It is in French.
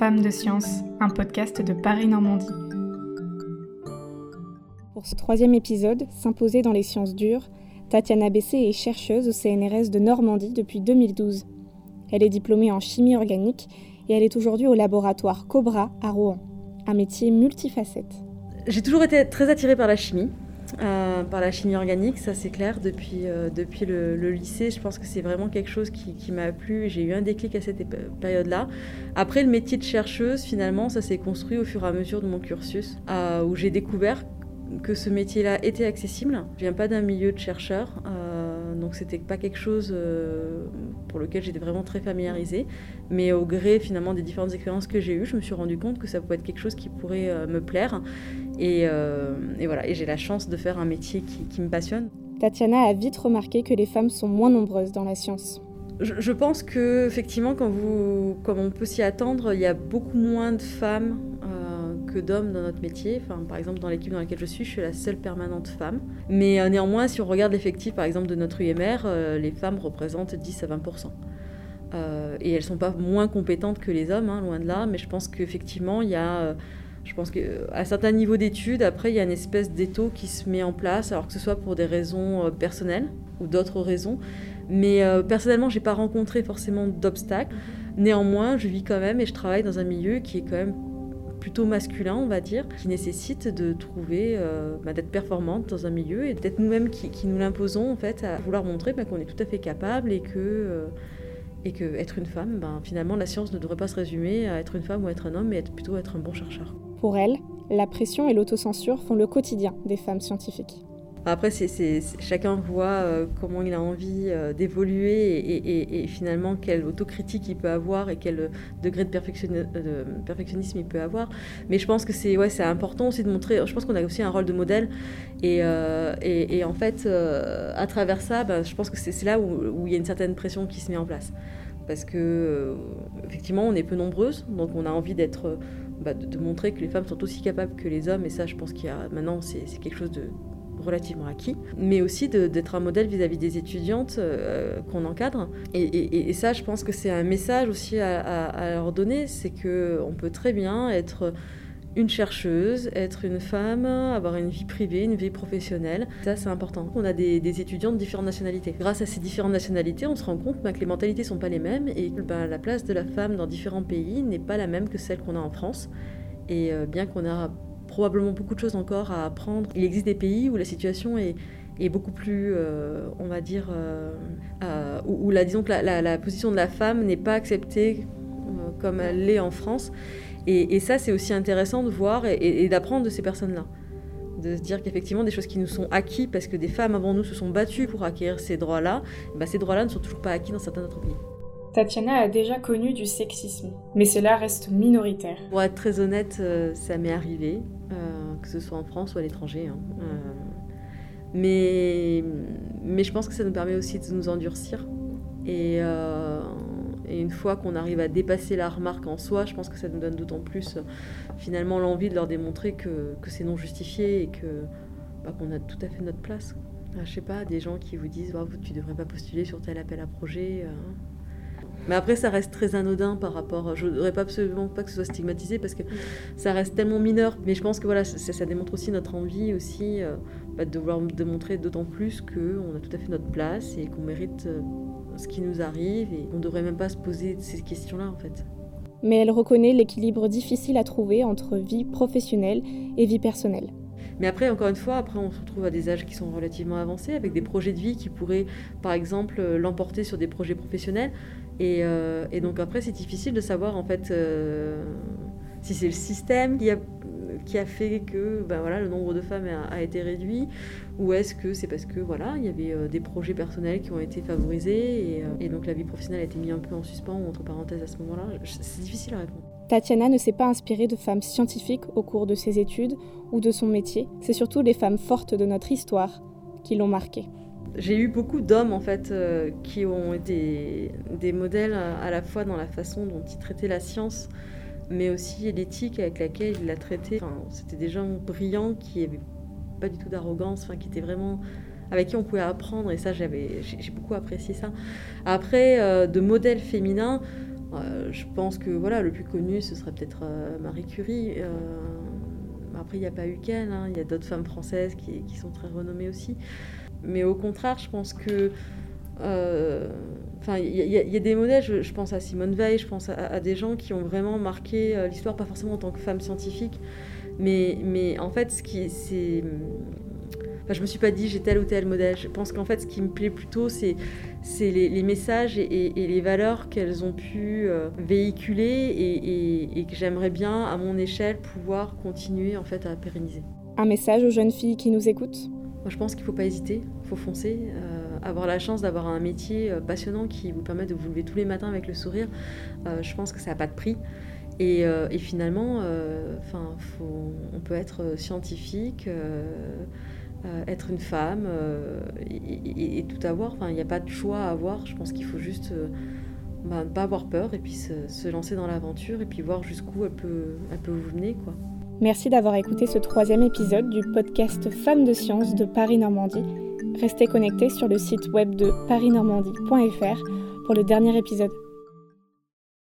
Femmes de Science, un podcast de Paris-Normandie. Pour ce troisième épisode, s'imposer dans les sciences dures, Tatiana Bessé est chercheuse au CNRS de Normandie depuis 2012. Elle est diplômée en chimie organique et elle est aujourd'hui au laboratoire Cobra à Rouen, un métier multifacette. J'ai toujours été très attirée par la chimie. Euh, par la chimie organique, ça c'est clair, depuis, euh, depuis le, lycée, je pense que c'est vraiment quelque chose qui, m'a plu, j'ai eu un déclic à cette période-là. Après, le métier de chercheuse, finalement, ça s'est construit au fur et à mesure de mon cursus, euh, où j'ai découvert que ce métier-là était accessible. Je viens pas d'un milieu de chercheurs, donc c'était pas quelque chose pour lequel j'étais vraiment très familiarisée. Mais au gré finalement des différentes expériences que j'ai eues, je me suis rendu compte que ça pouvait être quelque chose qui pourrait me plaire. Et, voilà, et j'ai la chance de faire un métier qui, me passionne. Tatiana a vite remarqué que les femmes sont moins nombreuses dans la science. Je, pense que effectivement, quand vous, comme on peut s'y attendre, il y a beaucoup moins de femmes que d'hommes dans notre métier. Enfin, par exemple, dans l'équipe dans laquelle je suis, je suis la seule permanente femme. Mais euh, néanmoins, si on regarde l'effectif, par exemple, de notre UMR, euh, les femmes représentent 10 à 20% euh, Et elles sont pas moins compétentes que les hommes, hein, loin de là. Mais je pense qu'effectivement, il y a... je pense qu'à certains niveaux d'études, après, il y a une espèce d'étau qui se met en place, alors que ce soit pour des raisons personnelles ou d'autres raisons. Mais personnellement, j'ai pas rencontré forcément d'obstacles. Néanmoins, je vis quand même et je travaille dans un milieu qui est quand même plutôt masculin, on va dire, qui nécessite de trouver, euh, bah, d'être performante dans un milieu et d'être nous-mêmes qui, nous l'imposons en fait, à vouloir montrer bah, qu'on est tout à fait capable et que, euh, et que être une femme, ben, finalement, la science ne devrait pas se résumer à être une femme ou être un homme, mais être, plutôt être un bon chercheur. Pour elle, la pression et l'autocensure font le quotidien des femmes scientifiques. Après, c'est, chacun voit euh, comment il a envie euh, d'évoluer et, finalement quelle autocritique il peut avoir et quel degré de, perfectionnisme il peut avoir. Mais je pense que c'est ouais, important aussi de montrer, je pense qu'on a aussi un rôle de modèle. Et, euh, en fait, à travers ça, bah, je pense que c'est, là où, il y a une certaine pression qui se met en place. Parce que, effectivement, on est peu nombreuses, donc on a envie d'être, bah, de, montrer que les femmes sont aussi capables que les hommes. Et ça, je pense qu'il y a maintenant, c'est quelque chose de relativement acquis, mais aussi d'être un modèle vis-à-vis des étudiantes euh, qu'on encadre. Et, ça, je pense que c'est un message aussi à, leur donner, c'est qu'on peut très bien être une chercheuse, être une femme, avoir une vie privée, une vie professionnelle. Ça, c'est important. On a des, étudiants de différentes nationalités. Grâce à ces différentes nationalités, on se rend compte ben, que les mentalités ne sont pas les mêmes et que ben, la place de la femme dans différents pays n'est pas la même que celle qu'on a en France. Et euh, bien qu'on a probablement beaucoup de choses encore à apprendre. Il existe des pays où la situation est, beaucoup plus, euh, on va dire, euh, où, la, la, position de la femme n'est pas acceptée comme elle l'est en France. Et, ça, c'est aussi intéressant de voir et, d'apprendre de ces personnes-là. De se dire qu'effectivement, des choses qui nous sont acquis parce que des femmes avant nous se sont battues pour acquérir ces droits-là, bah, ces droits-là ne sont toujours pas acquis dans certains autres pays. Tatiana a déjà connu du sexisme, mais cela reste minoritaire. Pour être très honnête, ça m'est arrivé. Euh, que ce soit en France ou à l'étranger. Hein. Euh, mais, mais je pense que ça nous permet aussi de nous endurcir. Et, euh, et une fois qu'on arrive à dépasser la remarque en soi, je pense que ça nous donne d'autant plus finalement l'envie de leur démontrer que, que c'est non justifié et que bah, qu'on a tout à fait notre place. Je sais pas, des gens qui vous disent oh, tu devrais pas postuler sur tel appel à projet. Mais après, ça reste très anodin par rapport. Je voudrais pas absolument pas que ce soit stigmatisé parce que ça reste tellement mineur. Mais je pense que voilà, ça, démontre aussi notre envie aussi euh, bah, de vouloir démontrer d'autant plus qu'on a tout à fait notre place et qu'on mérite euh, ce qui nous arrive et qu'on ne devrait même pas se poser ces questions-là en fait. Mais elle reconnaît l'équilibre difficile à trouver entre vie professionnelle et vie personnelle. Mais après, encore une fois, après on se retrouve à des âges qui sont relativement avancés, avec des projets de vie qui pourraient, par exemple, l'emporter sur des projets professionnels. Euh, et, donc après, c'est difficile de savoir en fait euh, si c'est le système qui a, qui a fait que ben voilà, le nombre de femmes a, été réduit, ou est-ce que c'est parce que voilà, il y avait euh, des projets personnels qui ont été favorisés et, et, donc la vie professionnelle a été mise un peu en suspens ou entre parenthèses à ce moment-là? C'est difficile à répondre. Tatiana ne s'est pas inspirée de femmes scientifiques au cours de ses études ou de son métier. C'est surtout les femmes fortes de notre histoire qui l'ont marquée. J'ai eu beaucoup d'hommes en fait euh, qui ont été des modèles à, la fois dans la façon dont ils traitaient la science, mais aussi l'éthique avec laquelle ils la traitaient. C'était des gens brillants qui n'avaient pas du tout d'arrogance, qui étaient vraiment avec qui on pouvait apprendre et ça j'avais j'ai beaucoup apprécié ça. Après euh, de modèles féminins, je pense que voilà, le plus connu, ce serait peut-être Marie Curie. après, il n'y a pas eu qu'elle, hein. il y a d'autres femmes françaises qui, sont très renommées aussi. Mais au contraire, je pense que Enfin, il y, a des modèles, je, pense à Simone Veil, je pense à, des gens qui ont vraiment marqué euh, l'histoire, pas forcément en tant que femme scientifique, mais, mais en fait, ce qui c'est. Enfin, je me suis pas dit j'ai tel ou tel modèle. Je pense qu'en fait, ce qui me plaît plutôt, c'est les, les, messages et, les valeurs qu'elles ont pu euh, véhiculer et, et que j'aimerais bien, à mon échelle, pouvoir continuer en fait à pérenniser. Un message aux jeunes filles qui nous écoutent? Moi, je pense qu'il faut pas hésiter, il faut foncer. Euh, avoir la chance d'avoir un métier euh, passionnant qui vous permet de vous lever tous les matins avec le sourire, euh, je pense que ça n'a pas de prix. Et, euh, finalement, on peut être scientifique, être une femme et, tout avoir. Il n'y a pas de choix à avoir. Je pense qu'il faut juste bah, ne pas avoir peur et puis se, lancer dans l'aventure et puis voir jusqu'où elle peut, elle peut vous mener. Quoi. Merci d'avoir écouté ce troisième épisode du podcast Femmes de science de Paris-Normandie. Restez connectés sur le site web de parisnormandie.fr pour le dernier épisode.